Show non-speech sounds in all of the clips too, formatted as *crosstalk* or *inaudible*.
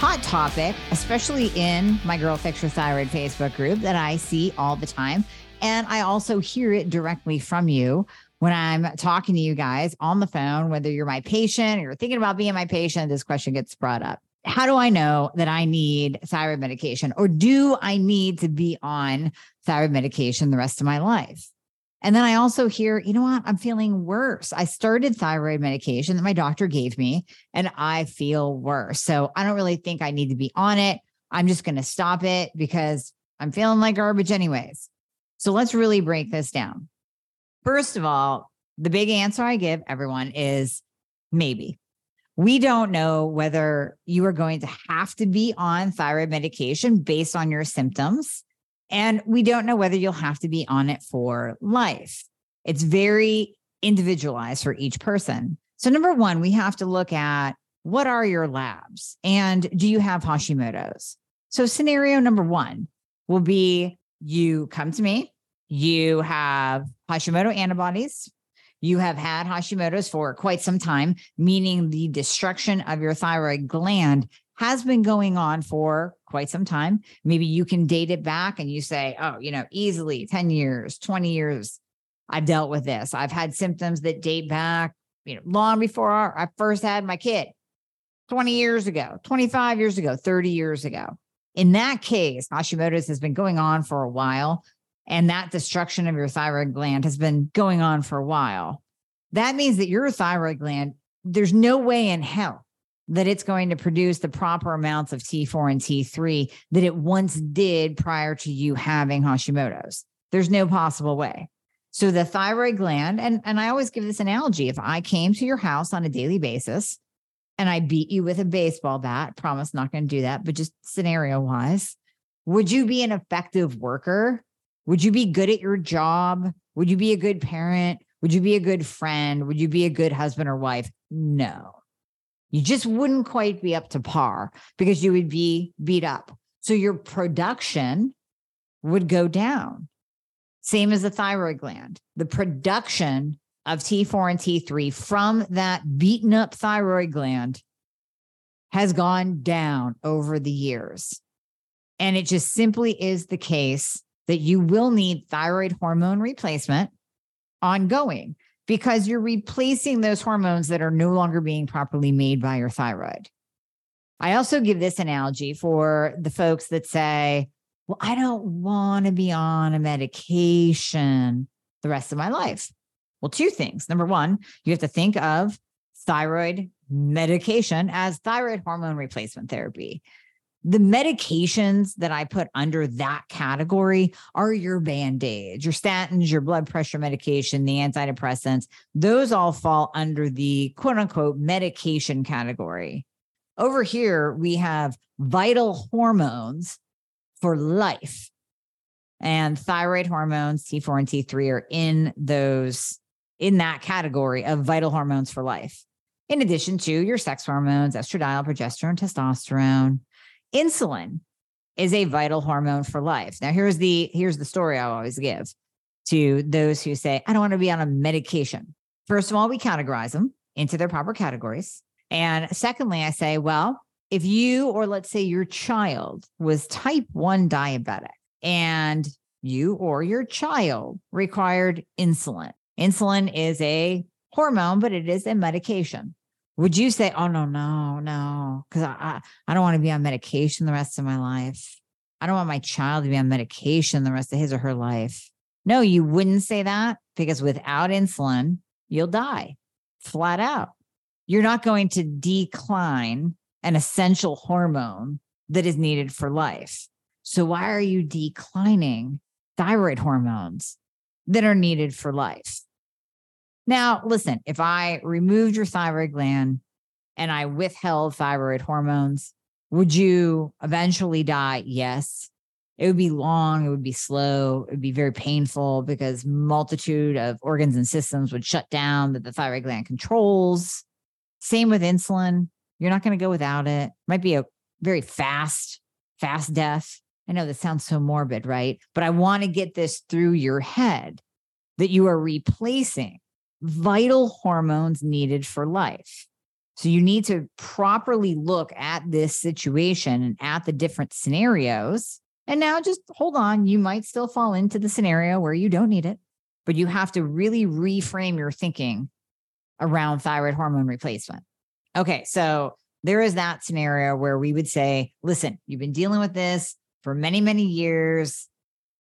hot topic, especially in my Girl Fix Your Thyroid Facebook group that I see all the time. And I also hear it directly from you when I'm talking to you guys on the phone, whether you're my patient or you're thinking about being my patient, this question gets brought up. How do I know that I need thyroid medication or do I need to be on thyroid medication the rest of my life? And then I also hear, you know what? I'm feeling worse. I started thyroid medication that my doctor gave me and I feel worse. So I don't really think I need to be on it. I'm just going to stop it because I'm feeling like garbage, anyways. So let's really break this down. First of all, the big answer I give everyone is maybe. We don't know whether you are going to have to be on thyroid medication based on your symptoms. And we don't know whether you'll have to be on it for life. It's very individualized for each person. So, number one, we have to look at what are your labs and do you have Hashimoto's? So, scenario number one will be you come to me, you have Hashimoto antibodies. You have had Hashimoto's for quite some time, meaning the destruction of your thyroid gland has been going on for quite some time. Maybe you can date it back and you say, oh, you know, easily 10 years, 20 years, I've dealt with this. I've had symptoms that date back, you know, long before I first had my kid 20 years ago, 25 years ago, 30 years ago. In that case, Hashimoto's has been going on for a while and that destruction of your thyroid gland has been going on for a while, that means that your thyroid gland, there's no way in hell that it's going to produce the proper amounts of T4 and T3 that it once did prior to you having Hashimoto's. There's no possible way. So the thyroid gland, and, and I always give this analogy if I came to your house on a daily basis and I beat you with a baseball bat, promise not going to do that, but just scenario wise, would you be an effective worker would you be good at your job? Would you be a good parent? Would you be a good friend? Would you be a good husband or wife? No. You just wouldn't quite be up to par because you would be beat up. So your production would go down. Same as the thyroid gland. The production of T4 and T3 from that beaten up thyroid gland has gone down over the years. And it just simply is the case that you will need thyroid hormone replacement ongoing because you're replacing those hormones that are no longer being properly made by your thyroid. I also give this analogy for the folks that say, well, I don't want to be on a medication the rest of my life. Well, two things. Number one, you have to think of thyroid medication as thyroid hormone replacement therapy the medications that I put under that category are your band aids, your statins, your blood pressure medication, the antidepressants. Those all fall under the quote unquote medication category. Over here, we have vital hormones for life. And thyroid hormones, T4 and T3, are in those, in that category of vital hormones for life. In addition to your sex hormones, estradiol, progesterone, testosterone, insulin is a vital hormone for life. Now here's the here's the story I always give to those who say I don't want to be on a medication. First of all, we categorize them into their proper categories. And secondly, I say, well, if you or let's say your child was type 1 diabetic and you or your child required insulin. Insulin is a hormone, but it is a medication would you say, oh, no, no, no, because I, I, I don't want to be on medication the rest of my life. I don't want my child to be on medication the rest of his or her life. No, you wouldn't say that because without insulin, you'll die flat out. You're not going to decline an essential hormone that is needed for life. So, why are you declining thyroid hormones that are needed for life? Now, listen, if I removed your thyroid gland and I withheld thyroid hormones, Would you eventually die? Yes. It would be long, it would be slow, it would be very painful because multitude of organs and systems would shut down that the thyroid gland controls. Same with insulin. You're not going to go without it. Might be a very fast, fast death. I know this sounds so morbid, right? But I want to get this through your head that you are replacing vital hormones needed for life. So you need to properly look at this situation and at the different scenarios. And now just hold on, you might still fall into the scenario where you don't need it, but you have to really reframe your thinking around thyroid hormone replacement. Okay, so there is that scenario where we would say, listen, you've been dealing with this for many, many years.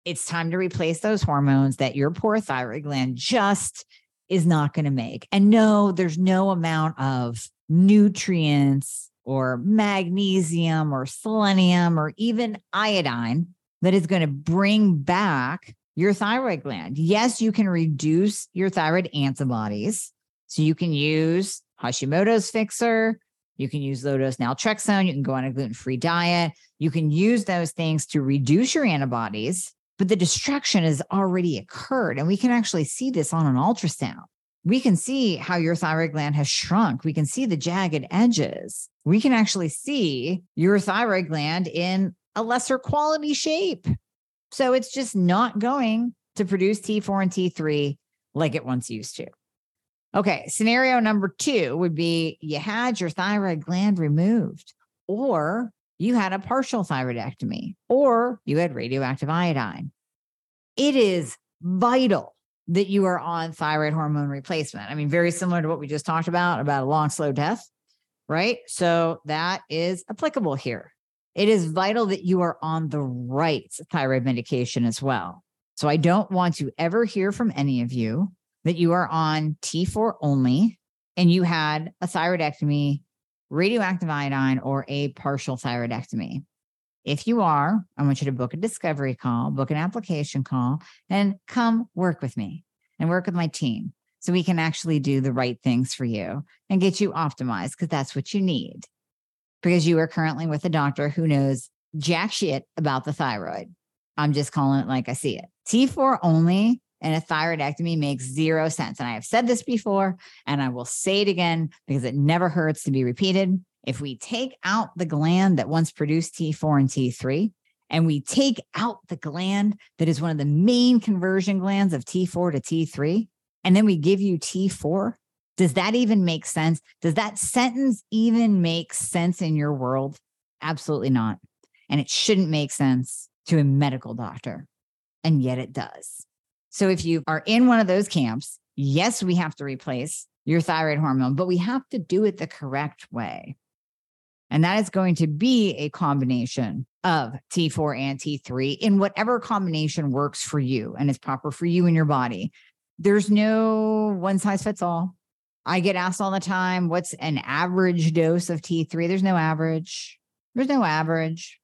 It's time to replace those hormones that your poor thyroid gland just is not going to make. And no, there's no amount of nutrients or magnesium or selenium or even iodine that is going to bring back your thyroid gland. Yes, you can reduce your thyroid antibodies. So you can use Hashimoto's fixer, you can use low dose naltrexone. You can go on a gluten free diet. You can use those things to reduce your antibodies, but the destruction has already occurred. And we can actually see this on an ultrasound. We can see how your thyroid gland has shrunk. We can see the jagged edges. We can actually see your thyroid gland in a lesser quality shape. So it's just not going to produce T4 and T3 like it once used to. Okay, scenario number two would be you had your thyroid gland removed, or you had a partial thyroidectomy, or you had radioactive iodine. It is vital that you are on thyroid hormone replacement. I mean, very similar to what we just talked about about a long, slow death, right? So that is applicable here. It is vital that you are on the right thyroid medication as well. So I don't want to ever hear from any of you that you are on T4 only and you had a thyroidectomy, radioactive iodine, or a partial thyroidectomy. If you are, I want you to book a discovery call, book an application call, and come work with me and work with my team so we can actually do the right things for you and get you optimized because that's what you need. Because you are currently with a doctor who knows jack shit about the thyroid. I'm just calling it like I see it. T4 only and a thyroidectomy makes zero sense. And I have said this before, and I will say it again because it never hurts to be repeated. If we take out the gland that once produced T4 and T3, and we take out the gland that is one of the main conversion glands of T4 to T3, and then we give you T4, does that even make sense? Does that sentence even make sense in your world? Absolutely not. And it shouldn't make sense to a medical doctor. And yet it does. So if you are in one of those camps, yes, we have to replace your thyroid hormone, but we have to do it the correct way. And that is going to be a combination of T4 and T3 in whatever combination works for you and is proper for you and your body. There's no one size fits all. I get asked all the time, what's an average dose of T3? There's no average. There's no average.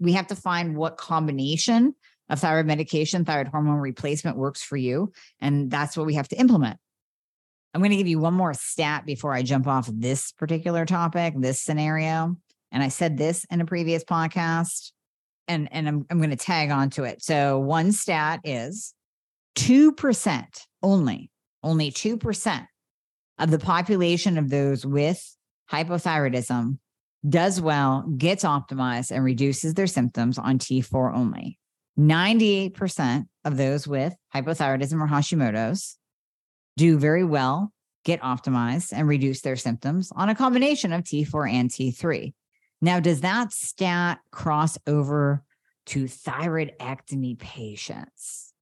We have to find what combination of thyroid medication, thyroid hormone replacement works for you. And that's what we have to implement. I'm going to give you one more stat before I jump off this particular topic, this scenario. And I said this in a previous podcast, and, and I'm, I'm going to tag onto it. So, one stat is 2% only, only 2% of the population of those with hypothyroidism does well, gets optimized, and reduces their symptoms on T4 only. 98% of those with hypothyroidism or Hashimoto's do very well, get optimized, and reduce their symptoms on a combination of T4 and T3. Now, does that stat cross over to thyroidectomy patients?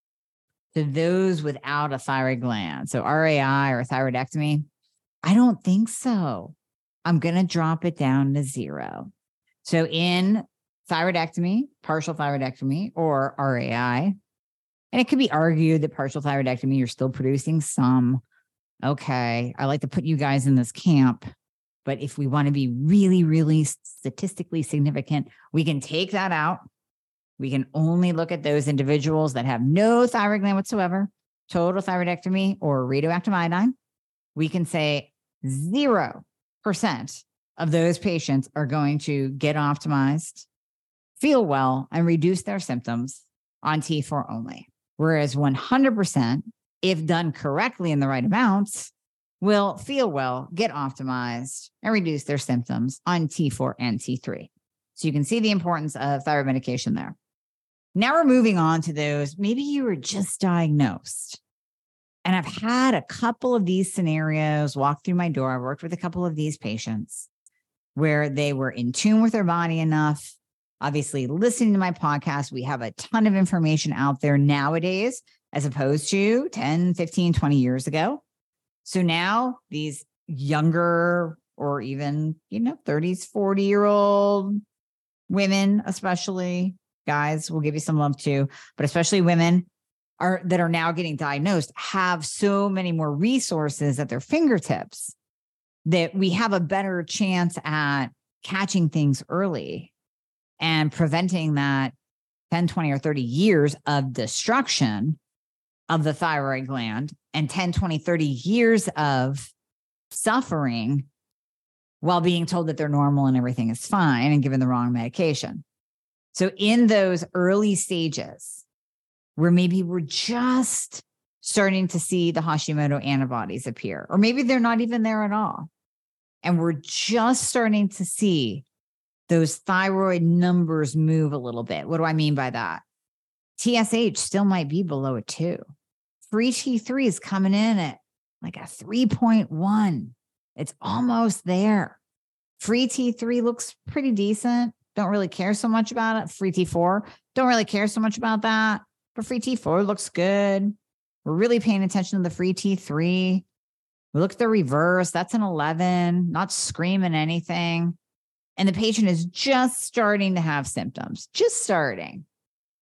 To those without a thyroid gland, so RAI or thyroidectomy? I don't think so. I'm going to drop it down to zero. So, in thyroidectomy, partial thyroidectomy, or RAI. And it could be argued that partial thyroidectomy, you're still producing some. Okay. I like to put you guys in this camp. But if we want to be really, really statistically significant, we can take that out. We can only look at those individuals that have no thyroid gland whatsoever, total thyroidectomy or radioactive iodine. We can say 0% of those patients are going to get optimized, feel well, and reduce their symptoms on T4 only. Whereas 100%, if done correctly in the right amounts, will feel well, get optimized, and reduce their symptoms on T4 and T3. So you can see the importance of thyroid medication there. Now we're moving on to those. Maybe you were just diagnosed. And I've had a couple of these scenarios walk through my door. I've worked with a couple of these patients where they were in tune with their body enough. Obviously, listening to my podcast, we have a ton of information out there nowadays as opposed to 10, 15, 20 years ago. So now these younger or even, you know, 30s, 40 year old women, especially guys, will give you some love too, but especially women are that are now getting diagnosed have so many more resources at their fingertips that we have a better chance at catching things early and preventing that 10, 20, or 30 years of destruction of the thyroid gland and 10, 20, 30 years of suffering while being told that they're normal and everything is fine and given the wrong medication. So, in those early stages where maybe we're just starting to see the Hashimoto antibodies appear, or maybe they're not even there at all, and we're just starting to see those thyroid numbers move a little bit. What do I mean by that? TSH still might be below a two. Free T3 is coming in at like a 3.1. It's almost there. Free T3 looks pretty decent. Don't really care so much about it. Free T4, don't really care so much about that. But free T4 looks good. We're really paying attention to the free T3. We look at the reverse. That's an 11, not screaming anything. And the patient is just starting to have symptoms, just starting.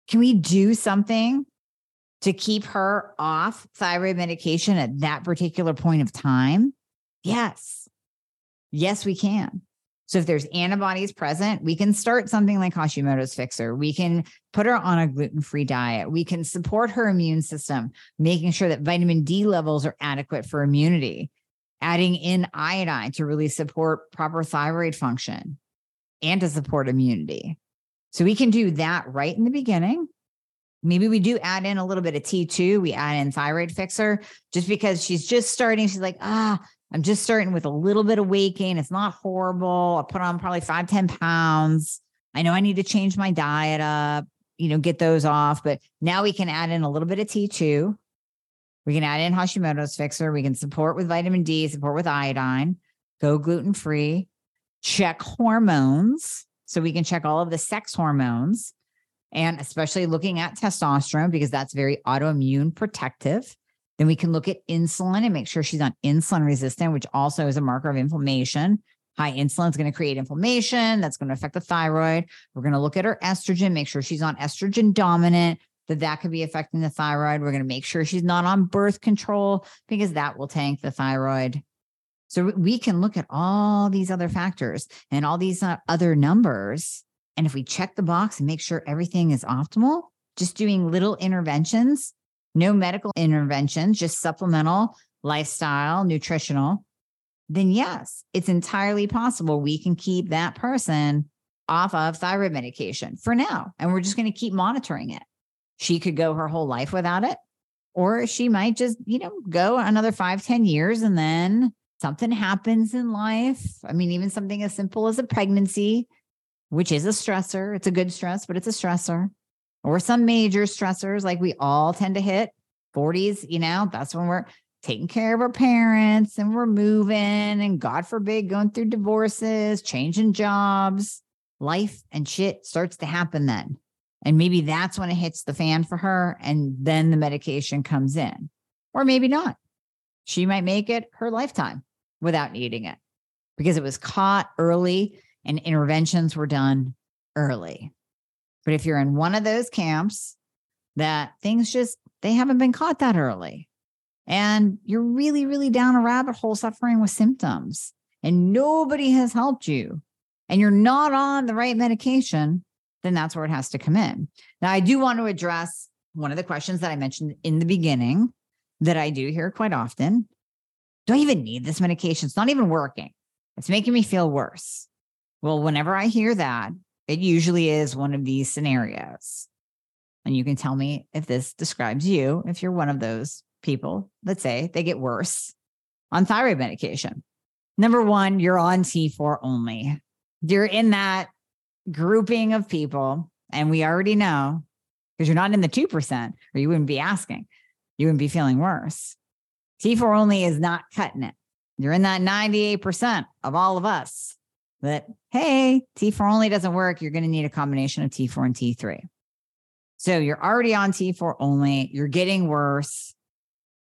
Can we do something to keep her off thyroid medication at that particular point of time? Yes. Yes, we can. So if there's antibodies present, we can start something like Hashimoto's fixer. We can put her on a gluten-free diet. We can support her immune system, making sure that vitamin D levels are adequate for immunity, adding in iodine to really support proper thyroid function and to support immunity. So we can do that right in the beginning. Maybe we do add in a little bit of T2. We add in thyroid fixer just because she's just starting. She's like, ah, I'm just starting with a little bit of weight gain. It's not horrible. I put on probably five, 10 pounds. I know I need to change my diet up, you know, get those off. But now we can add in a little bit of T2. We can add in Hashimoto's fixer. We can support with vitamin D, support with iodine, go gluten free, check hormones. So we can check all of the sex hormones and especially looking at testosterone because that's very autoimmune protective. Then we can look at insulin and make sure she's not insulin resistant, which also is a marker of inflammation. High insulin is going to create inflammation. That's going to affect the thyroid. We're going to look at her estrogen, make sure she's on estrogen dominant, that that could be affecting the thyroid. We're going to make sure she's not on birth control because that will tank the thyroid. So we can look at all these other factors and all these uh, other numbers. And if we check the box and make sure everything is optimal, just doing little interventions no medical interventions, just supplemental, lifestyle, nutritional, then yes, it's entirely possible we can keep that person off of thyroid medication for now. And we're just going to keep monitoring it. She could go her whole life without it, or she might just, you know, go another five, ten years and then something happens in life. I mean, even something as simple as a pregnancy, which is a stressor. It's a good stress, but it's a stressor or some major stressors like we all tend to hit 40s, you know, that's when we're taking care of our parents and we're moving and God forbid going through divorces, changing jobs, life and shit starts to happen then. And maybe that's when it hits the fan for her and then the medication comes in. Or maybe not. She might make it her lifetime without needing it because it was caught early and interventions were done early. But if you're in one of those camps that things just, they haven't been caught that early, and you're really, really down a rabbit hole suffering with symptoms, and nobody has helped you, and you're not on the right medication, then that's where it has to come in. Now, I do want to address one of the questions that I mentioned in the beginning that I do hear quite often. Do I even need this medication? It's not even working. It's making me feel worse. Well, whenever I hear that, it usually is one of these scenarios. And you can tell me if this describes you, if you're one of those people, let's say they get worse on thyroid medication. Number one, you're on T4 only. You're in that grouping of people. And we already know because you're not in the 2%, or you wouldn't be asking. You wouldn't be feeling worse. T4 only is not cutting it. You're in that 98% of all of us that, hey, T4 only doesn't work. You're going to need a combination of T4 and T3. So you're already on T4 only. You're getting worse.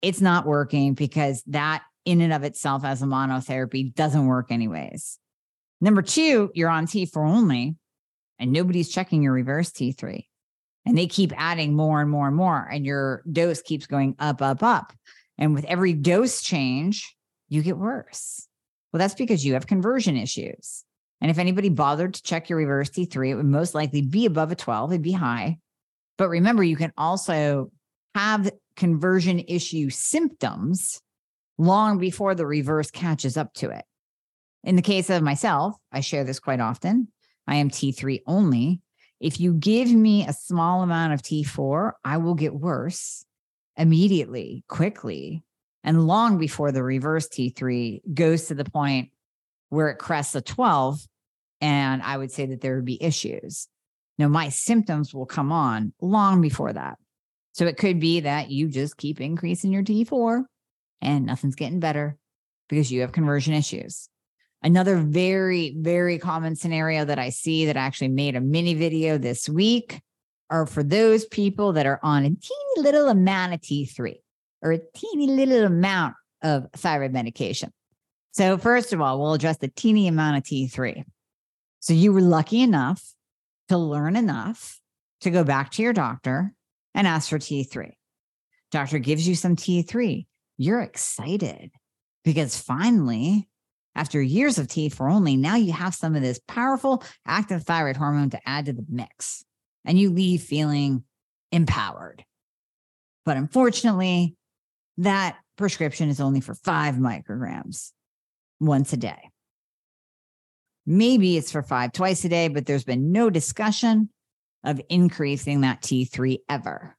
It's not working because that in and of itself as a monotherapy doesn't work anyways. Number two, you're on T4 only and nobody's checking your reverse T3. And they keep adding more and more and more, and your dose keeps going up, up, up. And with every dose change, you get worse. Well, that's because you have conversion issues. And if anybody bothered to check your reverse T3, it would most likely be above a 12, it'd be high. But remember, you can also have conversion issue symptoms long before the reverse catches up to it. In the case of myself, I share this quite often. I am T3 only. If you give me a small amount of T4, I will get worse immediately, quickly, and long before the reverse T3 goes to the point where it crests a 12. And I would say that there would be issues. Now, my symptoms will come on long before that. So it could be that you just keep increasing your T4 and nothing's getting better because you have conversion issues. Another very, very common scenario that I see that I actually made a mini video this week are for those people that are on a teeny little amount of T3 or a teeny little amount of thyroid medication. So, first of all, we'll address the teeny amount of T3. So, you were lucky enough to learn enough to go back to your doctor and ask for T3. Doctor gives you some T3. You're excited because finally after years of T4 only, now you have some of this powerful active thyroid hormone to add to the mix, and you leave feeling empowered. But unfortunately, that prescription is only for five micrograms once a day. Maybe it's for five twice a day, but there's been no discussion of increasing that T3 ever.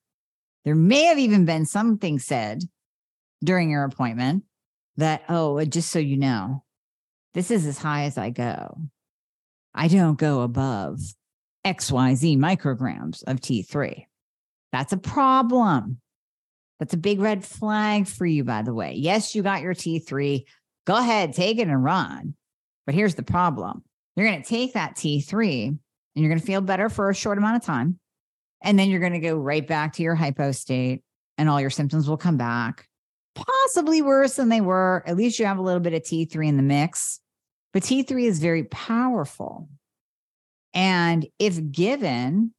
There may have even been something said during your appointment that, oh, just so you know, this is as high as I go. I don't go above XYZ micrograms of T3. That's a problem. That's a big red flag for you, by the way. Yes, you got your T3. Go ahead, take it and run. But here's the problem you're going to take that T3 and you're going to feel better for a short amount of time. And then you're going to go right back to your hypo state and all your symptoms will come back possibly worse than they were. At least you have a little bit of T3 in the mix. But T3 is very powerful. And if given,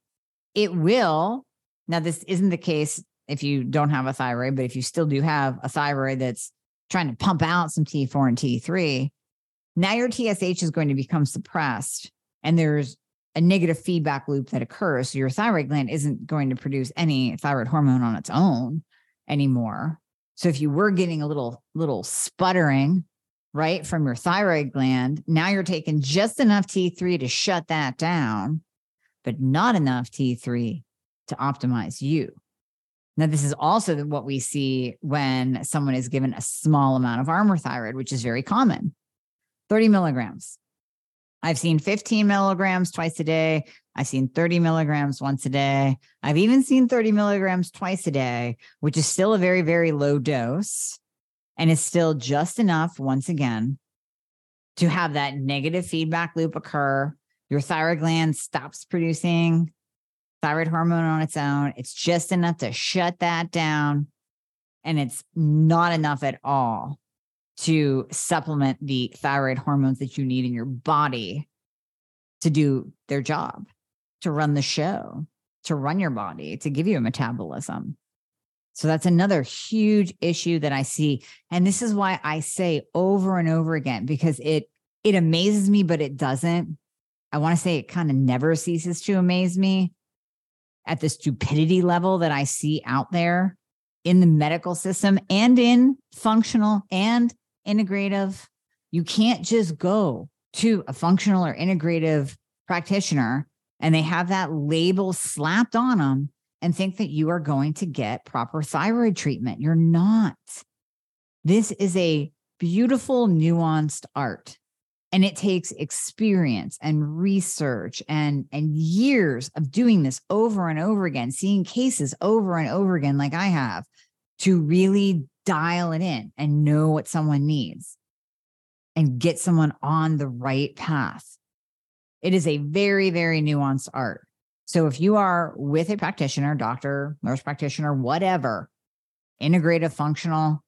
it will. Now, this isn't the case if you don't have a thyroid, but if you still do have a thyroid that's trying to pump out some T4 and T3, now your TSH is going to become suppressed and there's a negative feedback loop that occurs. So your thyroid gland isn't going to produce any thyroid hormone on its own anymore. So if you were getting a little little sputtering, right, from your thyroid gland, now you're taking just enough T3 to shut that down, but not enough T3 to optimize you. Now, this is also what we see when someone is given a small amount of Armour thyroid, which is very common 30 milligrams. I've seen 15 milligrams twice a day. I've seen 30 milligrams once a day. I've even seen 30 milligrams twice a day, which is still a very, very low dose and is still just enough, once again, to have that negative feedback loop occur. Your thyroid gland stops producing thyroid hormone on its own. It's just enough to shut that down. And it's not enough at all to supplement the thyroid hormones that you need in your body to do their job to run the show, to run your body, to give you a metabolism. So that's another huge issue that I see. And this is why I say over and over again, because it it amazes me, but it doesn't. I want to say it kind of never ceases to amaze me at the stupidity level that I see out there in the medical system and in functional and integrative You can't just go to a functional or integrative practitioner and they have that label slapped on them and think that you are going to get proper thyroid treatment. You're not. This is a beautiful, nuanced art. And it takes experience and research and, and years of doing this over and over again, seeing cases over and over again, like I have, to really dial it in and know what someone needs and get someone on the right path. It is a very, very nuanced art. So if you are with a practitioner, doctor, nurse practitioner, whatever, integrative, functional,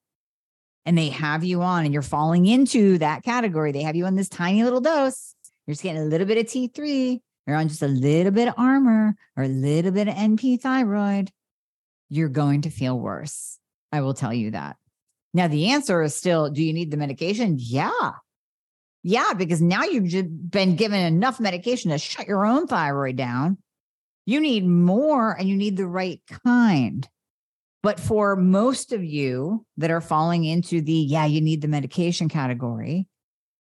and they have you on and you're falling into that category, they have you on this tiny little dose. You're just getting a little bit of T3, you're on just a little bit of Armour or a little bit of NP thyroid, you're going to feel worse. I will tell you that. Now, the answer is still do you need the medication? Yeah. Yeah, because now you've been given enough medication to shut your own thyroid down. You need more and you need the right kind. But for most of you that are falling into the, yeah, you need the medication category,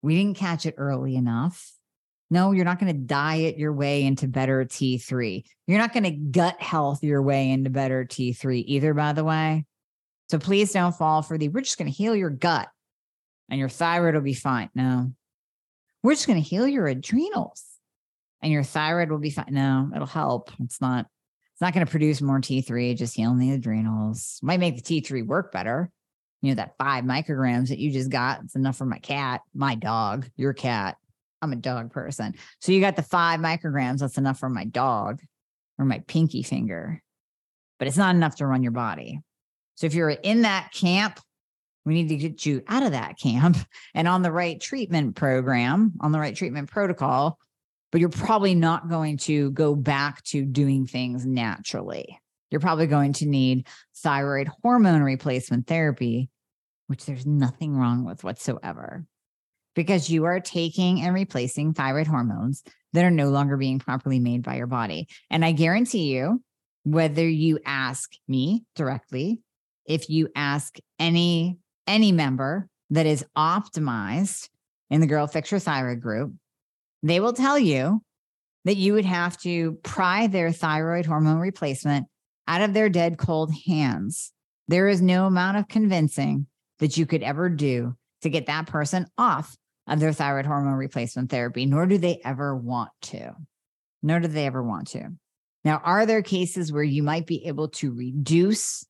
we didn't catch it early enough. No, you're not going to diet your way into better T3. You're not going to gut health your way into better T3 either, by the way. So please don't fall for the, we're just going to heal your gut and your thyroid will be fine. No, we're just going to heal your adrenals and your thyroid will be fine. No, it'll help. It's not it's not going to produce more T3, just healing the adrenals. Might make the T3 work better. You know, that five micrograms that you just got, it's enough for my cat, my dog, your cat. I'm a dog person. So you got the five micrograms, that's enough for my dog or my pinky finger, but it's not enough to run your body. So if you're in that camp, we need to get you out of that camp *laughs* and on the right treatment program, on the right treatment protocol but you're probably not going to go back to doing things naturally. You're probably going to need thyroid hormone replacement therapy, which there's nothing wrong with whatsoever, because you are taking and replacing thyroid hormones that are no longer being properly made by your body. And I guarantee you, whether you ask me directly, if you ask any any member that is optimized in the Girl Fix Your Thyroid group, they will tell you that you would have to pry their thyroid hormone replacement out of their dead cold hands. There is no amount of convincing that you could ever do to get that person off of their thyroid hormone replacement therapy, nor do they ever want to. Nor do they ever want to. Now, are there cases where you might be able to reduce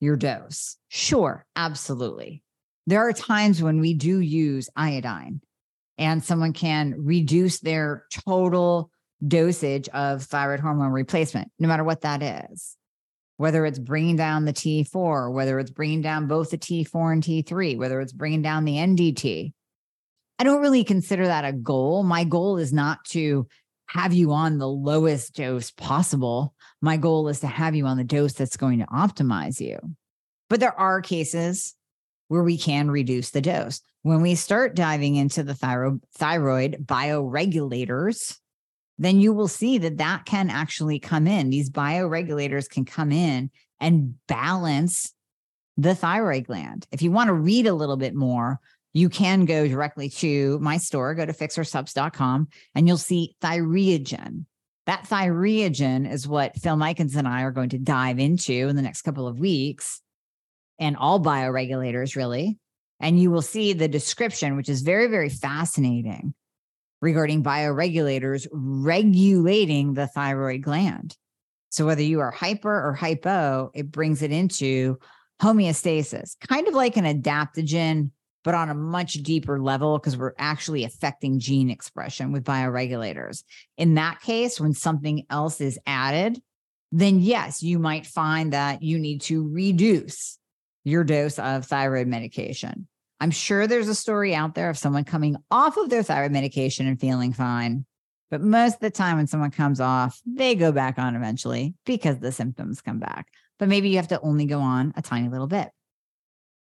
your dose? Sure, absolutely. There are times when we do use iodine and someone can reduce their total dosage of thyroid hormone replacement, no matter what that is, whether it's bringing down the T4, whether it's bringing down both the T4 and T3, whether it's bringing down the NDT. I don't really consider that a goal. My goal is not to have you on the lowest dose possible. My goal is to have you on the dose that's going to optimize you. But there are cases where we can reduce the dose. When we start diving into the thyroid, thyroid bioregulators, then you will see that that can actually come in. These bioregulators can come in and balance the thyroid gland. If you want to read a little bit more, you can go directly to my store, go to Fixxrsupps.com, and you'll see thyrogen. That thyrogen is what Phil Micans and I are going to dive into in the next couple of weeks and all bioregulators, really. And you will see the description, which is very, very fascinating regarding bioregulators regulating the thyroid gland. So, whether you are hyper or hypo, it brings it into homeostasis, kind of like an adaptogen, but on a much deeper level because we're actually affecting gene expression with bioregulators. In that case, when something else is added, then yes, you might find that you need to reduce your dose of thyroid medication. I'm sure there's a story out there of someone coming off of their thyroid medication and feeling fine. But most of the time, when someone comes off, they go back on eventually because the symptoms come back. But maybe you have to only go on a tiny little bit.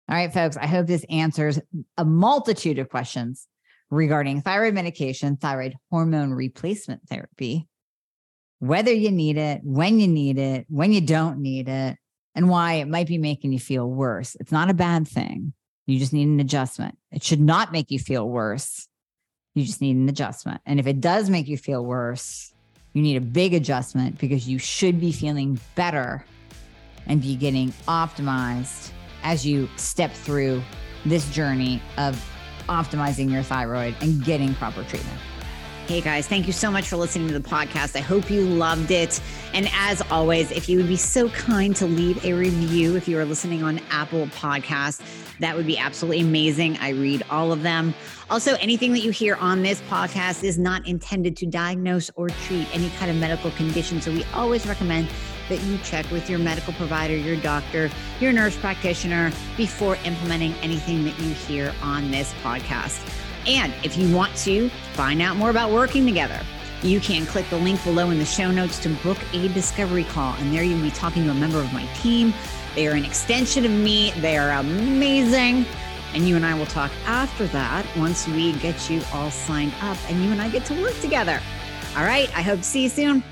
All right, folks, I hope this answers a multitude of questions regarding thyroid medication, thyroid hormone replacement therapy, whether you need it, when you need it, when you don't need it, and why it might be making you feel worse. It's not a bad thing. You just need an adjustment. It should not make you feel worse. You just need an adjustment. And if it does make you feel worse, you need a big adjustment because you should be feeling better and be getting optimized as you step through this journey of optimizing your thyroid and getting proper treatment. Hey guys, thank you so much for listening to the podcast. I hope you loved it. And as always, if you would be so kind to leave a review if you are listening on Apple Podcasts, that would be absolutely amazing. I read all of them. Also, anything that you hear on this podcast is not intended to diagnose or treat any kind of medical condition. So we always recommend that you check with your medical provider, your doctor, your nurse practitioner before implementing anything that you hear on this podcast. And if you want to find out more about working together, you can click the link below in the show notes to book a discovery call. And there you'll be talking to a member of my team. They are an extension of me, they are amazing. And you and I will talk after that once we get you all signed up and you and I get to work together. All right, I hope to see you soon.